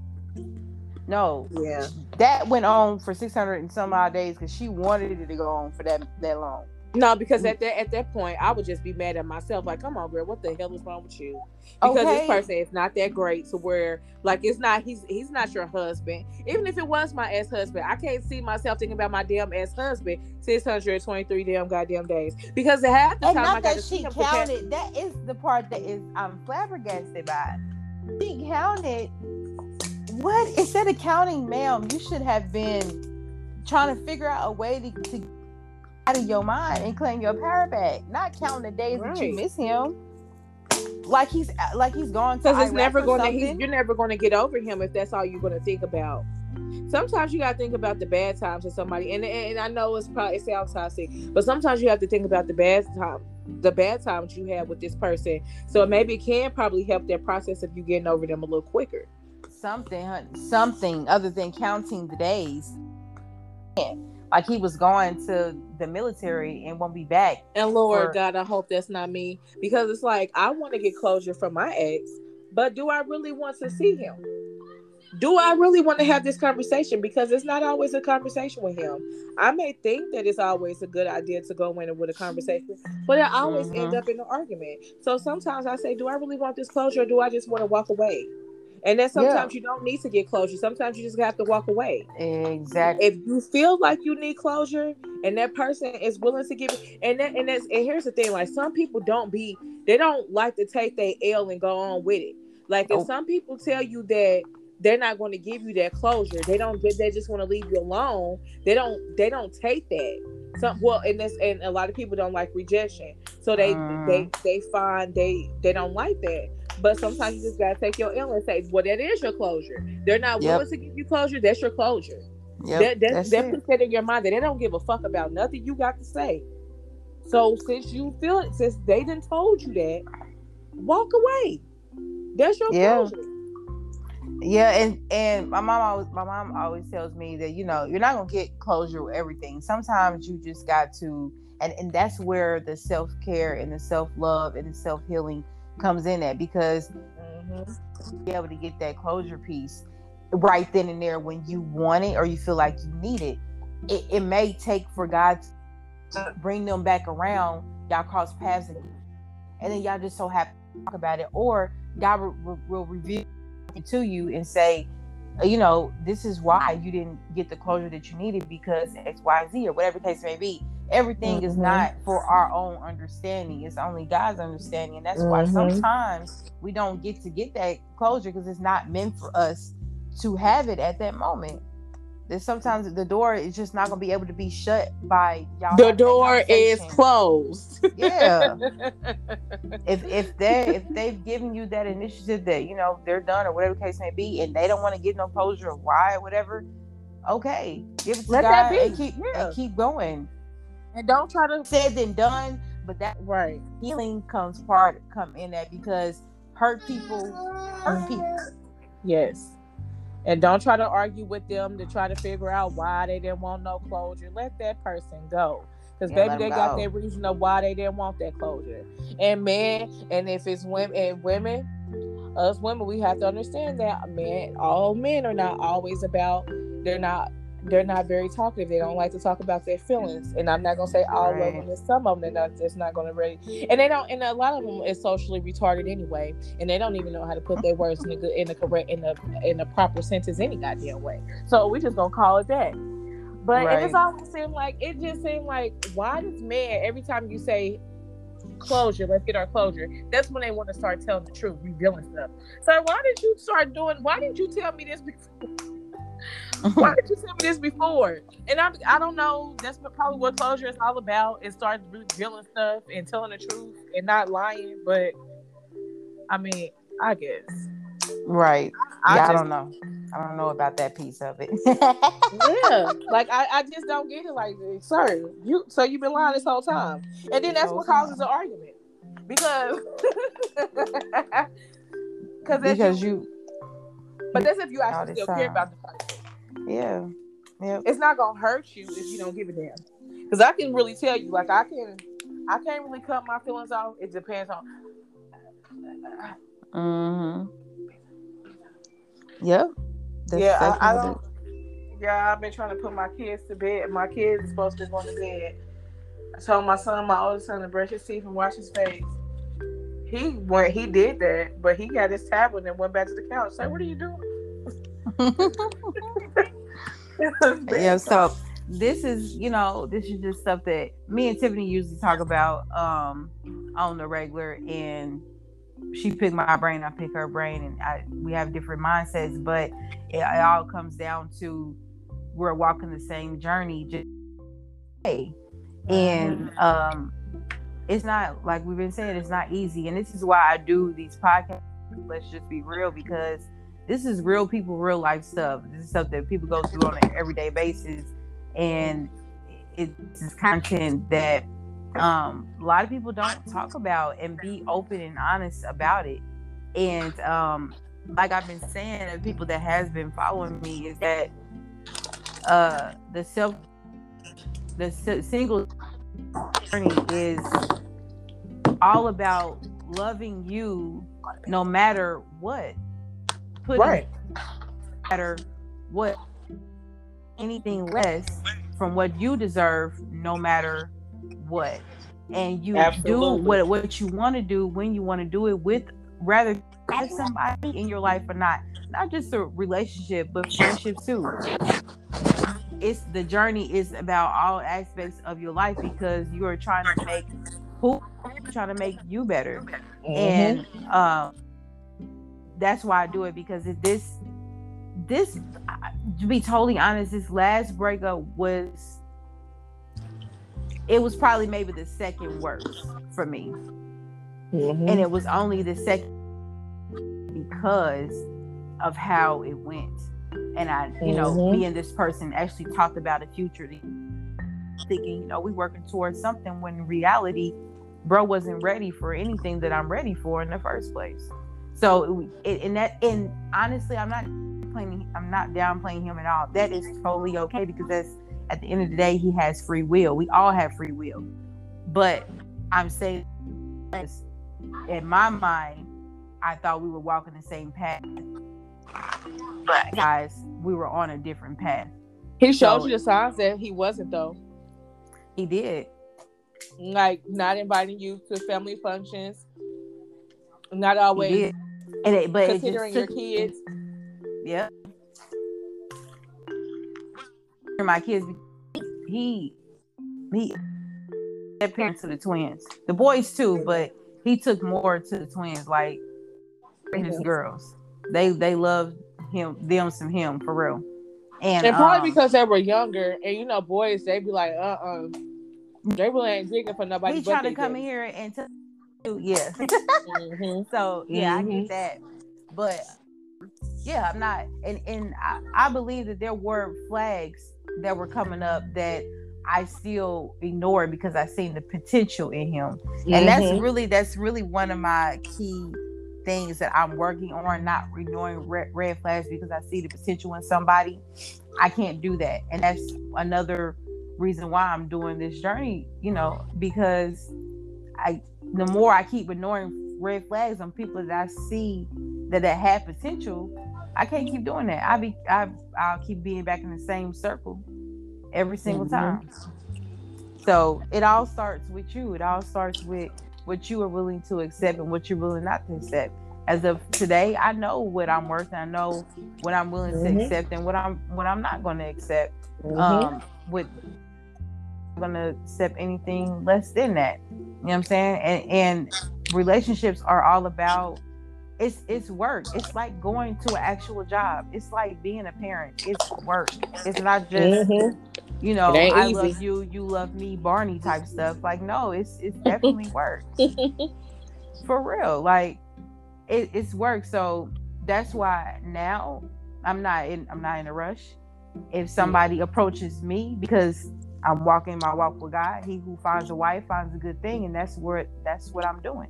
No. Yeah. That went on for 600 and some odd days because she wanted it to go on for that that long. No, because mm. at that at that point, I would just be mad at myself. Like, come on, girl, what the hell is wrong with you? Because okay. this person is not that great to where, like, it's not he's he's not your husband. Even if it was my ex husband, I can't see myself thinking about my damn ex husband six hundred twenty three damn goddamn days. Because half the and time not I got that she counted. That is the part that is I'm flabbergasted by. She counted what instead of counting, ma'am, you should have been trying to figure out a way to, to out of your mind and claim your power back. Not counting the days right. that you miss him. Like he's like he's gone because it's never going to. You're never going to get over him if that's all you're going to think about. Sometimes you got to think about the bad times of somebody, and, and I know it's probably it sounds toxic, but sometimes you have to think about the bad time, the bad times you had with this person. So maybe it can probably help that process of you getting over them a little quicker. Something, something other than counting the days. Like he was going to the military and won't be back. And Lord for... God, I hope that's not me because it's like I want to get closure from my ex, but do I really want to see him? Do I really want to have this conversation? Because it's not always a conversation with him. I may think that it's always a good idea to go in with a conversation, but I always mm-hmm. end up in an argument. So sometimes I say, Do I really want this closure or do I just want to walk away? And then sometimes yeah. you don't need to get closure. Sometimes you just have to walk away. Exactly. If you feel like you need closure and that person is willing to give it, and that, and that's and here's the thing: like some people don't be, they don't like to take their L and go on with it. Like if some people tell you that they're not going to give you that closure, they don't. They just want to leave you alone. They don't. They don't take that. Some well, and this and a lot of people don't like rejection, so they they mm. they find they they don't like that. But sometimes you just gotta take your L and say, well, that is your closure. They're not willing to give you closure. That's your closure. Yeah, that, that, that's that puts that in your mind that they don't give a fuck about nothing you got to say. So since you feel it, since they didn't told you that, walk away. That's your yeah. closure. Yeah, and and my mom always my mom always tells me that you know you're not gonna get closure with everything. Sometimes you just got to, and and that's where the self care and the self love and the self healing comes in at because mm-hmm. be able to get that closure piece right then and there when you want it or you feel like you need it. It, it may take for God to bring them back around. Y'all cross paths and, and then y'all just so happy to talk about it, or God will, will reveal to you and say, you know, this is why you didn't get the closure that you needed because X, Y, Z, or whatever the case may be everything mm-hmm. is not for our own understanding it's only god's understanding and that's mm-hmm. why sometimes we don't get to get that closure because it's not meant for us to have it at that moment that sometimes the door is just not going to be able to be shut by y'all the door is closed. Yeah. [laughs] If if they if they've given you that initiative that you know they're done or whatever case may be and they don't want to get no closure or why or whatever okay give it to Let God that be. and keep yeah. and keep going. And don't try to said and done but that right. healing comes part come in that because hurt people hurt people. Yes and don't try to argue with them to try to figure out why they didn't want no closure. Let that person go. Because yeah, baby they got their reason of why they didn't want that closure. And men and if it's women and women us women we have to understand that men all men are not always about they're not they're not very talkative. They don't like to talk about their feelings. And I'm not gonna say all right. of them. There's some of them that not gonna really. And they don't. And a lot of them is socially retarded anyway. And they don't even know how to put their words in the good, in the correct, in the in the proper sentence any goddamn way. So we just gonna call it that. But right. it just always seemed like it just seemed like why does man every time you say closure, let's get our closure. That's when they want to start telling the truth, revealing stuff. So why did you start doing? Why didn't you tell me this before? Oh Why did you tell me this before? And I, I don't know. That's probably what closure is all about. It starts revealing stuff and telling the truth and not lying. But I mean, I guess. Right. I, I, yeah, just, I don't know. I don't know about that piece of it. yeah, [laughs] like I, I just don't get it. Like, sir, you so you've been lying this whole time, and then that's what causes the argument because [laughs] because you, you, But that's if you actually still care about the person. Yeah. Yeah. It's not gonna hurt you if you don't give a damn. Because I can really tell you, like I can, I can't really cut my feelings off. It depends on. Mm-hmm. Yep. That's yeah, I, I don't. Yeah, I've been trying to put my kids to bed. My kids are supposed to be going to bed. I told my son, my oldest son, to brush his teeth and wash his face. He went. He did that, but he got his tablet and went back to the couch. Say, what are you doing? [laughs] yeah, so this is, you know, this is just stuff that me and Tiffany usually talk about um on the regular and she pick my brain, I pick her brain, and I, we have different mindsets, but it, it all comes down to we're walking the same journey. Just hey, and um it's not like we've been saying it's not easy and this is why i do these podcasts let's just be real because this is real people real life stuff. This is stuff that people go through on an everyday basis. And it's content that um, a lot of people don't talk about and be open and honest about it. And um, like i've been saying to people that has been following me is that uh, the self the single journey is all about loving you no matter what. Putting right. No matter what anything less from what you deserve, no matter what. And you Absolutely. do what what you want to do when you want to do it with rather have somebody in your life or not. Not just a relationship, but friendship too it's the journey is about all aspects of your life because you are trying to make who trying to make you better mm-hmm. and um that's why i do it because this this to be totally honest this last breakup was it was probably maybe the second worst for me mm-hmm. and it was only the second because of how it went and I, you know, mm-hmm. being this person actually talked about a future, thinking, you know, we working towards something when in reality, bro wasn't ready for anything that I'm ready for in the first place. So, and that, and honestly, I'm not playing, I'm not downplaying him at all. That is totally okay because that's at the end of the day, he has free will. We all have free will, but I'm saying, in my mind, I thought we were walking the same path but guys, we were on a different path. He showed so, you the signs that he wasn't though. He did. Like not inviting you to family functions. Not always and it, but considering it your kids. Yep. My kids he he their parents to the twins. The boys too, but he took more to the twins, like his girls. They they love him them some him for real. And, and probably um, because they were younger, and you know, boys they'd be like, uh uh-uh. uh they really ain't digging for nobody. He trying to come in here and tell you, yeah. mm-hmm. [laughs] So yeah, mm-hmm. I get mm-hmm. that, but yeah, I'm not, and and I, I believe that there were flags that were coming up that I still ignored because I seen the potential in him, and mm-hmm. that's really that's really one of my key things that I'm working on, not ignoring red, red flags because I see the potential in somebody. I can't do that. And that's another reason why I'm doing this journey, you know, because I the more I keep ignoring red flags on people that I see that that have potential, I can't keep doing that. I be I I'll keep being back in the same circle every single mm-hmm. time. So it all starts with you. It all starts with what you are willing to accept and what you're willing not to accept. As of today, I know what I'm worth. I know what I'm willing mm-hmm. to accept and what I'm what I'm not going to accept. Mm-hmm. Um, with to accept anything less than that. You know what I'm saying? And and relationships are all about it's it's work. It's like going to an actual job. It's like being a parent. It's work. It's not just mm-hmm you know, I easy. love you, you love me, Barney type stuff. Like, no, it's it's definitely [laughs] work. For real. Like it, it's work. So that's why now I'm not in I'm not in a rush. If somebody approaches me because I'm walking my walk with God, he who finds a wife finds a good thing, and that's where that's what I'm doing.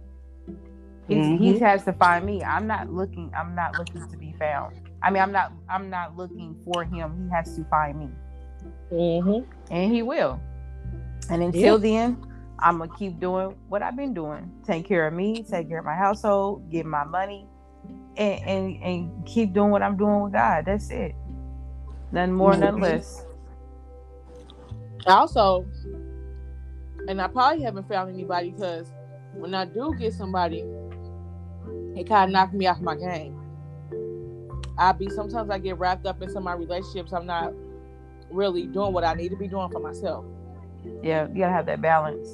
Mm-hmm. He has to find me. I'm not looking. I'm not looking to be found. I mean, I'm not. I'm not looking for him. He has to find me. Mm-hmm. And he will. And until yeah. then, I'm gonna keep doing what I've been doing. Take care of me, take care of my household, get my money, and and, and keep doing what I'm doing with God. That's it. Nothing more, mm-hmm. nothing less. Also, and I probably haven't found anybody because when I do get somebody, it kind of knocks me off my game. I be sometimes I get wrapped up in some of my relationships I'm not really doing what I need to be doing for myself. Yeah, you gotta have that balance.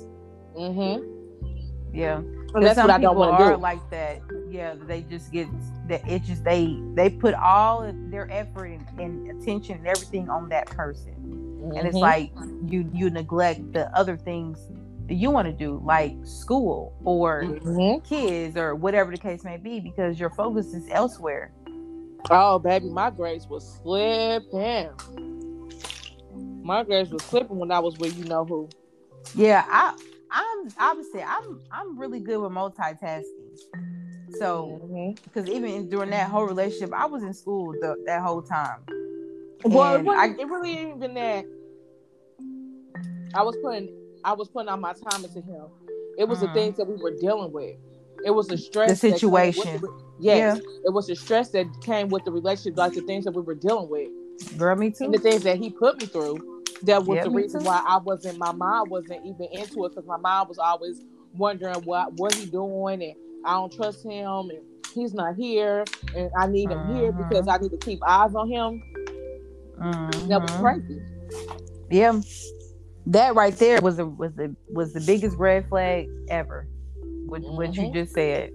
Mm-hmm. Yeah. And that's what I don't want to do. Like that. Yeah, they just get that. It just they they put all their effort and, and, attention and everything on that person, mm-hmm. and it's mm-hmm. like you you neglect the other things that you want to do, like school or mm-hmm. kids or whatever the case may be, because your focus is elsewhere. Oh, baby, my grades was slipping. My grades was slipping when I was with you know who. Yeah, I I'm obviously I'm I'm really good with multitasking. So because mm-hmm. even during that whole relationship, I was in school the, that whole time. Well, it, I, it really ain't even that. I was putting I was putting all my time into him. It was mm. the things that we were dealing with. It was the stress. The situation. The, yes, yeah. it was the stress that came with the relationship, like the things that we were dealing with. Girl, me too. And the things that he put me through. That was yeah, the reason too. why I wasn't. My mom wasn't even into it because my mom was always wondering what what he doing and I don't trust him and he's not here and I need him mm-hmm. here because I need to keep eyes on him. Mm-hmm. That was crazy. Yeah. That right there was a was the was the biggest red flag ever. What mm-hmm. what you mm-hmm. just said.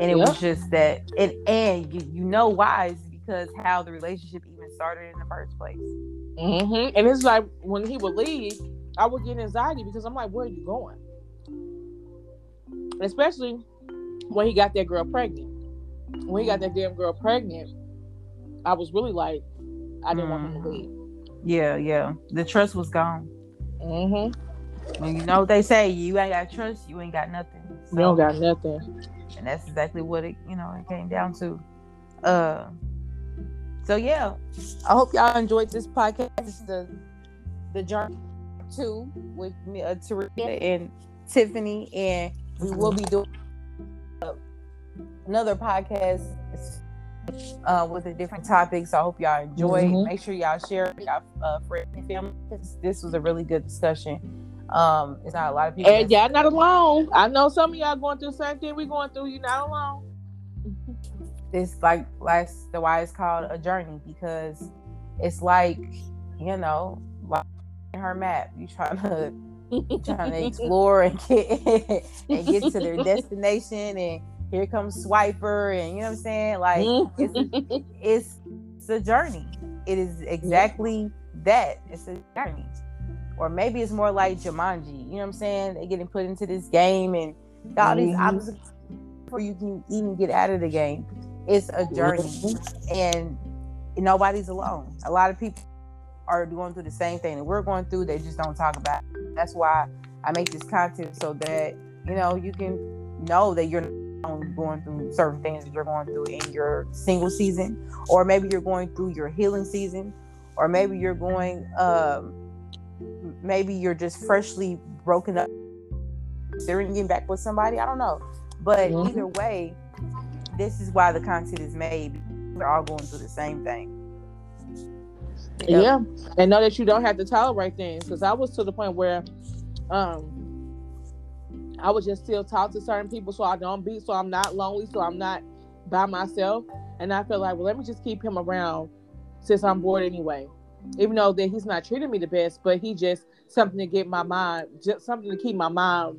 And it yep. was just that and and you, you know why is because how the relationship even started in the first place. Mm-hmm. And it's like when he would leave, I would get anxiety because I'm like, where are you going? Especially when he got that girl pregnant. When he got that damn girl pregnant, I was really like, I didn't mm. want him to leave. Yeah, yeah. The trust was gone. Mm-hmm. You know what they say, you ain't got trust, you ain't got nothing. So, you don't got nothing. And that's exactly what it, you know, it came down to. Uh so yeah. I hope y'all enjoyed this podcast. This is the the journey two with me, uh, Teresa and Tiffany, and we will be doing another podcast uh, with a different topic. So I hope y'all enjoy. Mm-hmm. Make sure y'all share with y'all uh, friends and family. This was a really good discussion. Um, it's not a lot of people. And y'all not alone. I know some of y'all going through the same thing we going through. You're not alone. [laughs] It's like that's the why it's called a journey because it's like you know, like her map. You trying [laughs] to trying [laughs] to explore and get and get to their destination and here comes Swiper, and you know what I'm saying? Like it's, it's it's a journey. It is exactly that. It's a journey. Or maybe it's more like Jumanji. You know what I'm saying? They're getting put into this game and all these mm-hmm. obstacles before you can even get out of the game. It's a journey, mm-hmm. and nobody's alone. A lot of people are going through the same thing that we're going through. They just don't talk about. It. That's why I make this content so that you know you can know that you're going through certain things that you're going through in your single season, or maybe you're going through your healing season, or maybe you're going, um, maybe you're just freshly broken up, considering getting back with somebody. I don't know, but mm-hmm. either way, this is why the content is made. We're all going through the same thing. Yeah, and know that you don't have to tolerate things because I was to the point where, um, I would just still talk to certain people so I don't be so I'm not lonely, so I'm not by myself. And I feel like, well, let me just keep him around since I'm bored anyway. Even though that he's not treating me the best, but he just something to get my mind, just something to keep my mind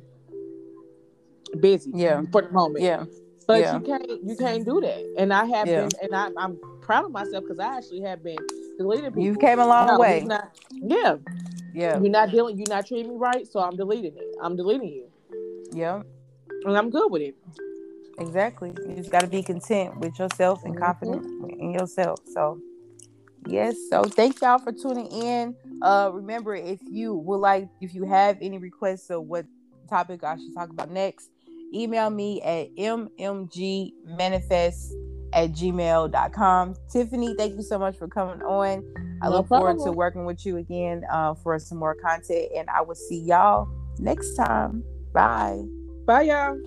busy. Yeah. For the moment. Yeah. But yeah. you can't you can't do that. And I have yeah. been and I, I'm proud of myself because I actually have been deleting people. You came a long no, way. Not, yeah. Yeah. You're not dealing you're not treating me right, so I'm deleting it. I'm deleting you. Yeah. And I'm good with it. Exactly. You just got to be content with yourself and mm-hmm. confident in yourself. So, yes. So, thank y'all for tuning in. Uh, remember, if you would like, if you have any requests of what topic I should talk about next, email me at mmgmanifest at gmail.com. Tiffany, thank you so much for coming on. I no look problem. forward to working with you again uh, for some more content, and I will see y'all next time. Bye. Bye, y'all.